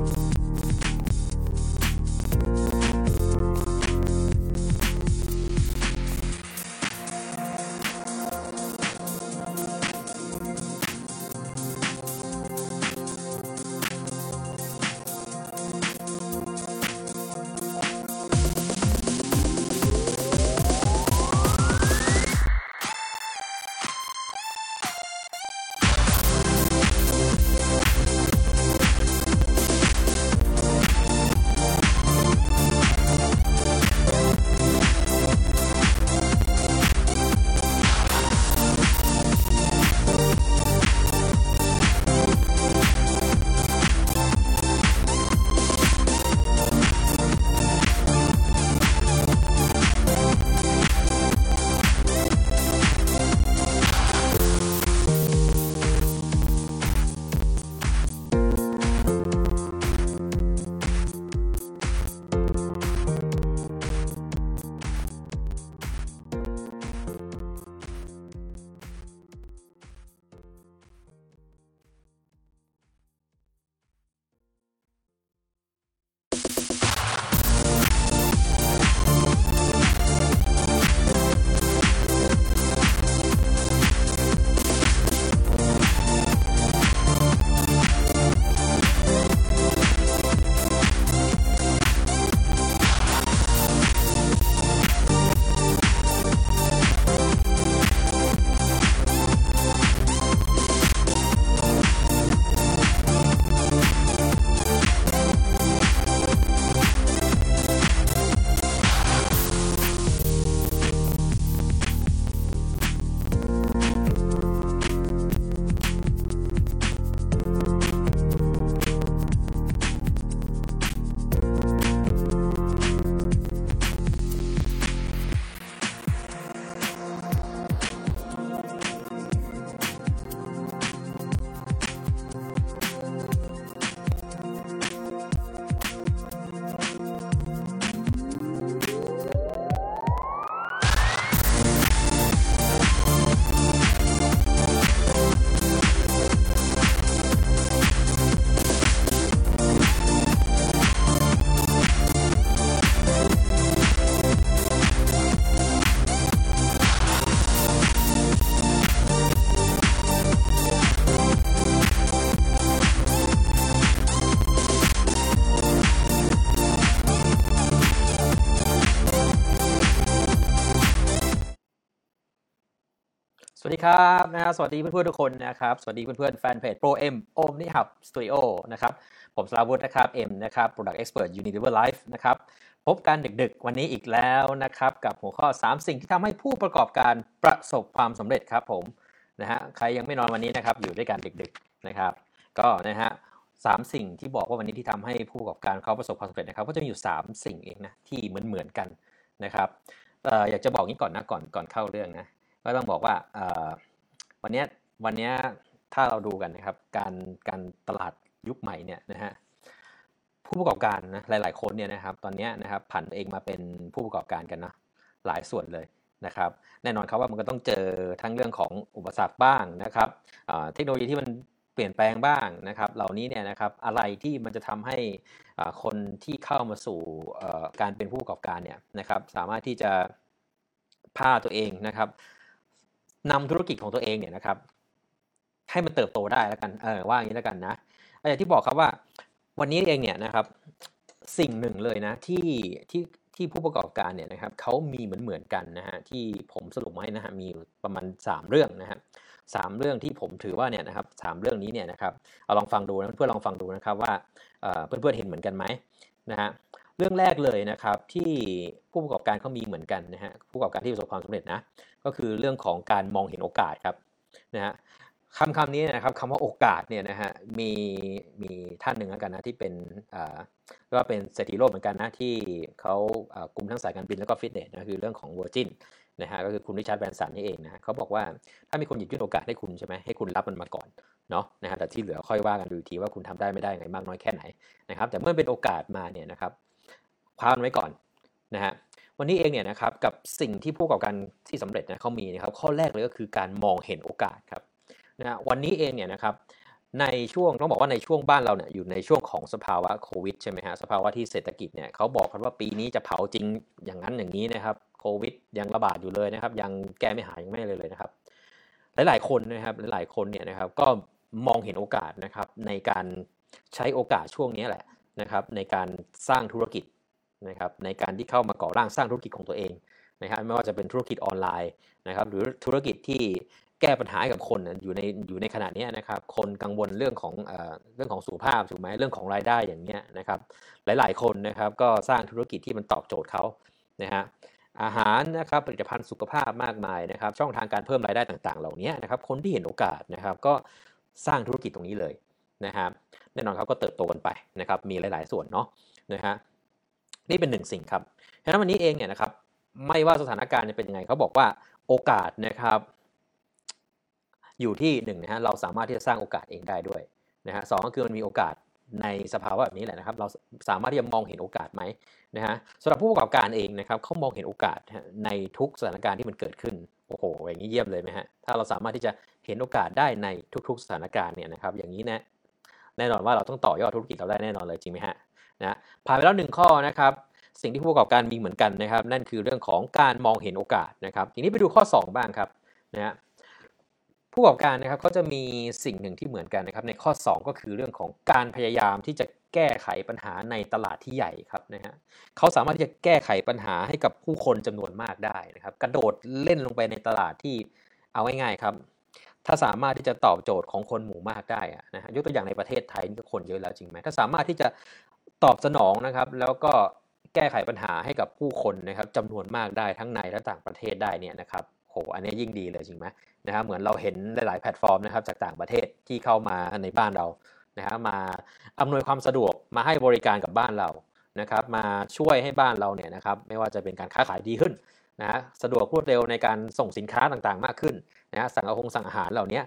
you. สวัสดีครับนะฮะสวัสดีเพื่อนๆทุกคนนะครับ สวัสดีเพื่อนๆแฟนเพจ Pro M โอมนี่ครับสตูดิโอนะครับ ผมสลาวุธนะครับ M นะครับ Product Expert Unilever Life นะครับ พบกันดึกๆ วันนี้อีกแล้วนะครับ กับหัวข้อ 3 สิ่งที่ทำให้ผู้ประกอบการประสบความสำเร็จครับผมนะฮะใครยังไม่นอนวันนี้นะครับอยู่ด้วยกันดึกๆนะครับ ก็นะฮะสามสิ่งที่บอกว่าวันนี้ที่ทำให้ผู้ประกอบการเขาประสบความสำเร็จนะครับ ก็จะมีอยู่ 3 สิ่งเองนะที่เหมือนๆกันนะครับเอ่ออยากจะบอกนี้ก่อนนะก่อนก่อนเข้าเรื่องนะ ก็ต้องบอกว่าวันนี้วันนี้ถ้าเราดูกันนะครับการการตลาดยุคใหม่เนี่ยนะฮะผู้ประกอบการนะหลาย ๆ คนเนี่ยนะครับตอนนี้นะครับผันเองมาเป็นผู้ประกอบการกันนะหลายส่วนเลยนะครับแน่นอนครับว่ามันก็ต้องเจอทั้งเรื่องของอุปสรรคบ้างนะครับเทคโนโลยีที่มันเปลี่ยนแปลงบ้างนะครับ เหล่านี้เนี่ยนะครับอะไรที่มันจะทำให้คนที่เข้ามาสู่การเป็นผู้ประกอบการเนี่ยนะครับ สามารถที่จะพาตัวเองนะครับ นำธุรกิจของตัวเองเนี่ยนะครับ ให้มันเติบโตได้แล้วกันเออว่าอย่างนี้แล้วกันนะอย่างที่บอกครับว่า วันนี้เองเนี่ยนะครับ สิ่งหนึ่งเลยนะที่ที่ที่ผู้ประกอบการเนี่ยนะครับเขามีเหมือนเหมือนกันนะฮะที่ผมสรุปมาให้นะฮะมีประมาณ 3 เรื่องนะฮะสามเรื่องที่ผมถือว่าเนี่ยนะครับสามเรื่องนี้เนี่ยนะครับเอาลองฟังดูนะเพื่อลองฟังดูนะครับว่าเพื่อนเพื่อนเห็นเหมือนกันไหมนะฮะ เรื่องแรกเลยนะครับที่ผู้ประกอบการเขามีเหมือนกันนะฮะผู้ประกอบการที่ประสบความสำเร็จนะก็คือเรื่องของการมองเห็นโอกาสครับนะฮะคำคำนี้นะครับคำว่าโอกาสเนี่ยนะฮะมีมีท่านหนึ่งแล้วกันนะที่เป็นอ่าก็เป็นเศรษฐีโลกเหมือนกันนะที่เขากลุ่มทั้งสายการบินแล้วก็ฟิตเนสนะคือเรื่องของ Virgin นะฮะก็คือคุณริชาร์ดแบรนสันนี่เองนะเขาบอกว่าถ้ามีคนหยิบยื่นโอกาสให้คุณใช่ไหมให้คุณรับมันมาก่อนเนาะนะฮะแต่ที่เหลือค่อยว่ากันดูทีว่าคุณทำได้ไม่ได้ไงมากน้อยแค่ไหนนะครับแต่เมื่อเป็นโอกาสมาเนี่ยนะครับ คว้ามันไว้ก่อนนะฮะวันนี้เองเนี่ยนะครับกับสิ่งที่ผู้ประกอบการที่สำเร็จนะเขามีนะครับข้อแรกเลยก็คือการมองเห็นโอกาสครับนะวันนี้เองเนี่ยนะครับในช่วงต้องบอกว่าในช่วงบ้านเราเนี่ยอยู่ในช่วงของสภาวะโควิดใช่ไหมฮะสภาวะที่เศรษฐกิจเนี่ยเขาบอกกันว่าปีนี้จะเผาจริงอย่างนั้นอย่างนี้นะครับโควิดยังระบาดอยู่เลยนะครับ ยังแก้ไม่หายยังไม่เลยเลยนะครับ หลายๆคนนะครับหลายๆคนเนี่ยนะครับก็มองเห็นโอกาสนะครับในการใช้โอกาสช่วงนี้แหละนะครับในการสร้างธุรกิจ นะครับในการที่เข้ามาก่อร่างสร้างธุรกิจของตัวเองนะครับไม่ว่าจะเป็นธุรกิจออนไลน์นะครับหรือธุรกิจที่แก้ปัญหาให้กับคนอยู่ในอยู่ในขณะนี้นะครับคนกังวลเรื่องของเรื่องของสุขภาพถูกไหมเรื่องของรายได้อย่างเงี้ยนะครับหลาย ๆ คนนะครับก็สร้างธุรกิจที่มันตอบโจทย์เขานะฮะอาหารนะครับผลิตภัณฑ์สุขภาพมากมายนะครับช่องทางการเพิ่มรายได้ต่าง ๆ เหล่านี้นะครับคนที่เห็นโอกาสนะครับก็สร้างธุรกิจตรงนี้เลยนะครับแน่นอนครับก็เติบโตกันไปนะครับมีหลาย ๆ ส่วนเนาะนะฮะ นี่เป็นหนึ่งสิ่งครับฉะนั้นวันนี้เองเนี่ยนะครับไม่ว่าสถานการณ์จะเป็นยังไงเขาบอกว่าโอกาสนะครับ อยู่ที่หนึ่งนะฮะเราสามารถที่จะสร้างโอกาสเองได้ด้วยนะฮะสองก็คือมันมีโอกาสในสภาวะแบบนี้แหละนะครับ เราสามารถที่จะมองเห็นโอกาสไหมนะฮะสำหรับผู้ประกอบการเองนะครับเขามองเห็นโอกาสในทุกสถานการณ์ที่มันเกิดขึ้นโอ้โหอย่างนี้เยี่ยมเลยไหมฮะถ้าเราสามารถที่จะเห็นโอกาสได้ในทุก ๆ สถานการณ์เนี่ยนะครับ อย่างนี้นะแน่นอนว่าเราต้องต่อยอดธุรกิจเราได้แน่นอนเลยจริงไหมฮะ นะผ่านไปแล้วหนึ่งข้อนะครับสิ่งที่ผู้ประกอบการมีเหมือนกันนะครับ นั่นคือเรื่องของการมองเห็นโอกาสนะครับทีนี้ไปดูข้อ 2 บ้างครับนะฮะผู้ประกอบการนะครับเขาจะมีสิ่งหนึ่งที่เหมือนกันนะครับ ในข้อ 2 ก็คือเรื่องของการพยายามที่จะแก้ไขปัญหาในตลาดที่ใหญ่ครับนะฮะเขาสามารถที่จะแก้ไขปัญหาให้กับผู้คนจำนวนมากได้นะครับ กระโดดเล่นลงไปในตลาดที่เอาง่ายๆครับ ถ้าสามารถที่จะตอบโจทย์ของคนหมู่มากได้นะฮะยกตัวอย่างในประเทศไทยนี่ก็คนเยอะแล้วจริงไหมถ้าสามารถที่จะ ตอบสนองนะครับ แล้วก็แก้ไขปัญหาให้กับผู้คนนะครับจำนวนมากได้ทั้งในและต่างประเทศได้เนี่ยนะครับโหอันนี้ยิ่งดีเลยจริงไหมนะครับเหมือนเราเห็นหลาย ๆ แพลตฟอร์มนะครับจากต่างประเทศที่เข้ามาในบ้านเรานะฮะมาอำนวยความสะดวกมาให้บริการกับบ้านเรานะครับ มาช่วยให้บ้านเราเนี่ยนะครับไม่ว่าจะเป็นการค้าขายดีขึ้นนะฮะสะดวกรวดเร็วในการส่งสินค้าต่างๆ มากขึ้นนะฮะสั่งอาหงสั่งอาหารเหล่านี้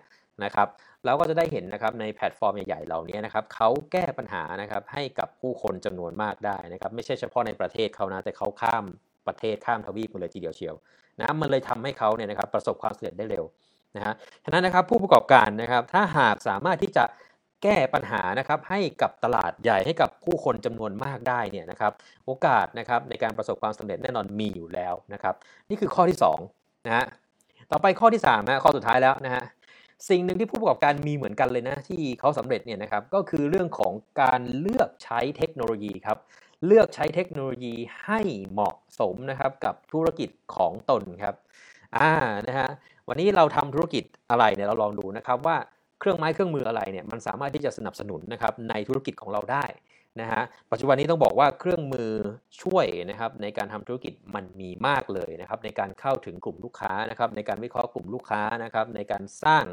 นะครับ เราก็จะได้เห็นนะครับในแพลตฟอร์มใหญ่ๆเหล่านี้นะครับเขาแก้ปัญหานะครับให้กับผู้คนจำนวนมากได้นะครับไม่ใช่เฉพาะในประเทศเขานะแต่เขาข้ามประเทศข้ามทวีปมาเลยทีเดียวเชียวนะมันเลยทำให้เขาเนี่ยนะครับประสบความสำเร็จได้เร็วนะฮะฉะนั้นนะครับผู้ประกอบการนะครับถ้าหากสามารถที่จะแก้ปัญหานะครับให้กับตลาดใหญ่ให้กับผู้คนจำนวนมากได้เนี่ยนะครับโอกาสนะครับในการประสบความสำเร็จแน่นอนมีอยู่แล้วนะครับนี่คือข้อที่2นะฮะต่อไปข้อที่3นะข้อสุดท้ายแล้วนะฮะ สิ่งหนึ่งที่ผู้ประกอบการมีเหมือนกันเลยนะที่เขาสำเร็จเนี่ยนะครับก็คือเรื่องของการเลือกใช้เทคโนโลยีครับเลือกใช้เทคโนโลยีให้เหมาะสมนะครับกับธุรกิจของตนครับอ่านะฮะวันนี้เราทำธุรกิจอะไรเนี่ยเราลองดูนะครับว่าเครื่องไม้เครื่องมืออะไรเนี่ยมันสามารถที่จะสนับสนุนนะครับในธุรกิจของเราได้ นะฮะปัจจุบันนี้ต้องบอกว่าเครื่องมือช่วยนะครับในการทำธุรกิจมันมีมากเลยนะครับในการเข้าถึงกลุ่มลูกค้านะครับในการวิเคราะห์กลุ่มลูกค้านะครับในการสร้าง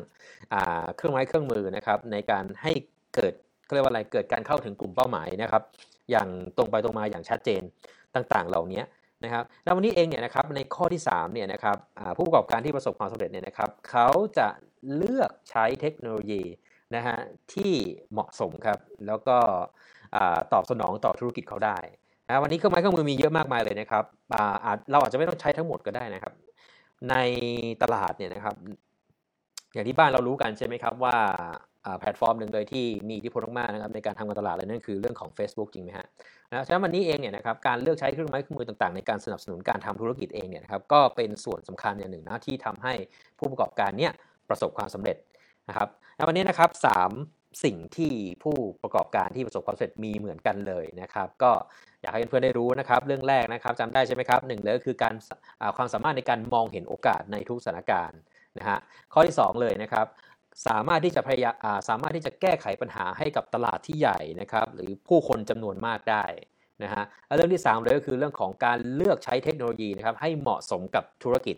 เครื่องไม้เครื่องมือนะครับในการให้เกิดเรียกว่าอะไรเกิดการเข้าถึงกลุ่มเป้าหมายนะครับอย่างตรงไปตรงมาอย่างชัดเจนต่างๆ เหล่านี้นะครับแล้ววันนี้เองเนี่ยนะครับในข้อที่3เนี่ยนะครับผู้ประกอบการที่ประสบความสำเร็จเนี่ยนะครับเขาจะเลือกใช้เทคโนโลยีนะฮะที่เหมาะสมครับแล้วก็ ตอบสนองต่อธุรกิจเขาได้นะวันนี้เครื่องไม้เครื่องมือมีเยอะมากมายเลยนะครับเราอาจจะไม่ต้องใช้ทั้งหมดก็ได้นะครับ ในตลาดเนี่ยนะครับ อย่างที่บ้านเรารู้กันใช่ไหมครับว่าแพลตฟอร์มหนึ่งเลยที่มีอิทธิพลมากๆนะครับในการทำการตลาดเลยนั่นคือเรื่องของ Facebook จริงไหมฮะนะฉะนั้นวันนี้เองเนี่ยนะครับการเลือกใช้เครื่องไม้เครื่องมือต่างๆ ในการสนับสนุนการทำธุรกิจเองเนี่ยนะครับก็เป็นส่วนสำคัญอย่างหนึ่งนะที่ทำให้ผู้ประกอบการเนี่ยประสบความสำเร็จนะครับแล้ววันนี้นะครับสาม สิ่งที่ผู้ประกอบการที่ประสบความสำเร็จมีเหมือนกันเลยนะครับ ก็อยากให้เพื่อนๆได้รู้นะครับ เรื่องแรกนะครับจำได้ใช่ไหมครับหนึ่งเลยก็คือการความสามารถในการมองเห็นโอกาสในทุกสถานการณ์นะฮะข้อที่ 2 เลยนะครับสามารถที่จะพยายามสามารถที่จะแก้ไขปัญหาให้กับตลาดที่ใหญ่นะครับหรือผู้คนจำนวนมากได้นะฮะเรื่องที่ 3 เลยก็คือเรื่องของการเลือกใช้เทคโนโลยีนะครับให้เหมาะสมกับธุรกิจ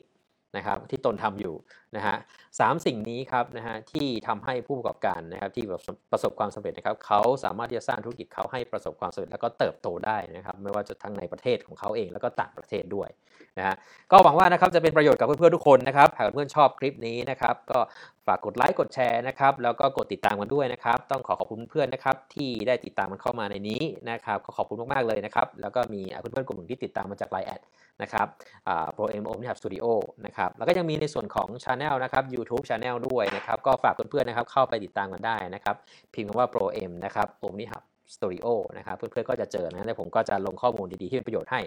นะครับที่ตนทำอยู่นะฮะสามสิ่งนี้ครับนะฮะที่ทำให้ผู้ประกอบการนะครับที่ประสบความสำเร็จนะครับเขาสามารถที่จะสร้างธุรกิจเขาให้ประสบความสำเร็จแล้วก็เติบโตได้นะครับไม่ว่าจะทั้งในประเทศของเขาเองแล้วก็ต่างประเทศด้วยนะฮะก็หวังว่านะครับจะเป็นประโยชน์กับเพื่อนๆทุกคนนะครับหากเพื่อนชอบคลิปนี้นะครับก็ฝากกดไลค์กดแชร์นะครับแล้วก็กดติดตามกันด้วยนะครับต้องขอขอบคุณเพื่อนนะครับที่ได้ติดตามมันเข้ามาในนี้นะครับขอขอบคุณมากๆเลยนะครับแล้วก็มีเพื่อนๆกลุ่มหนึ่งที่ติดตามมาจาก LINE add นะครับ Pro M OmniHub Studio นะครับแล้วก็ยังมีในส่วนของชา Channel นะครับ YouTube Channel ด้วยนะครับ ก็ฝากเพื่อนๆนะครับเข้าไปติดตามกันได้นะครับ พิมพ์คำว่า Pro M นะครับ OmniHub Studio นะครับเพื่อนๆก็จะเจอนะแล้วผมก็จะลงข้อมูลดีๆที่เป็นประโยชน์ให้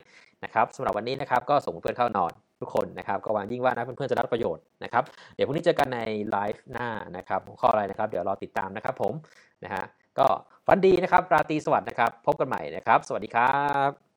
นะครับสำหรับวันนี้นะครับก็ส่งเพื่อนเข้านอนทุกคนนะครับก็หวังยิ่งว่านะเพื่อนๆจะได้ประโยชน์นะครับเดี๋ยวพรุ่งนี้เจอกันในไลฟ์หน้านะครับหัวข้ออะไรนะครับ เดี๋ยวรอติดตามนะครับผมนะฮะก็ฝันดีนะครับราตรีสวัสดิ์นะครับ พบกันใหม่นะครับ สวัสดีครับ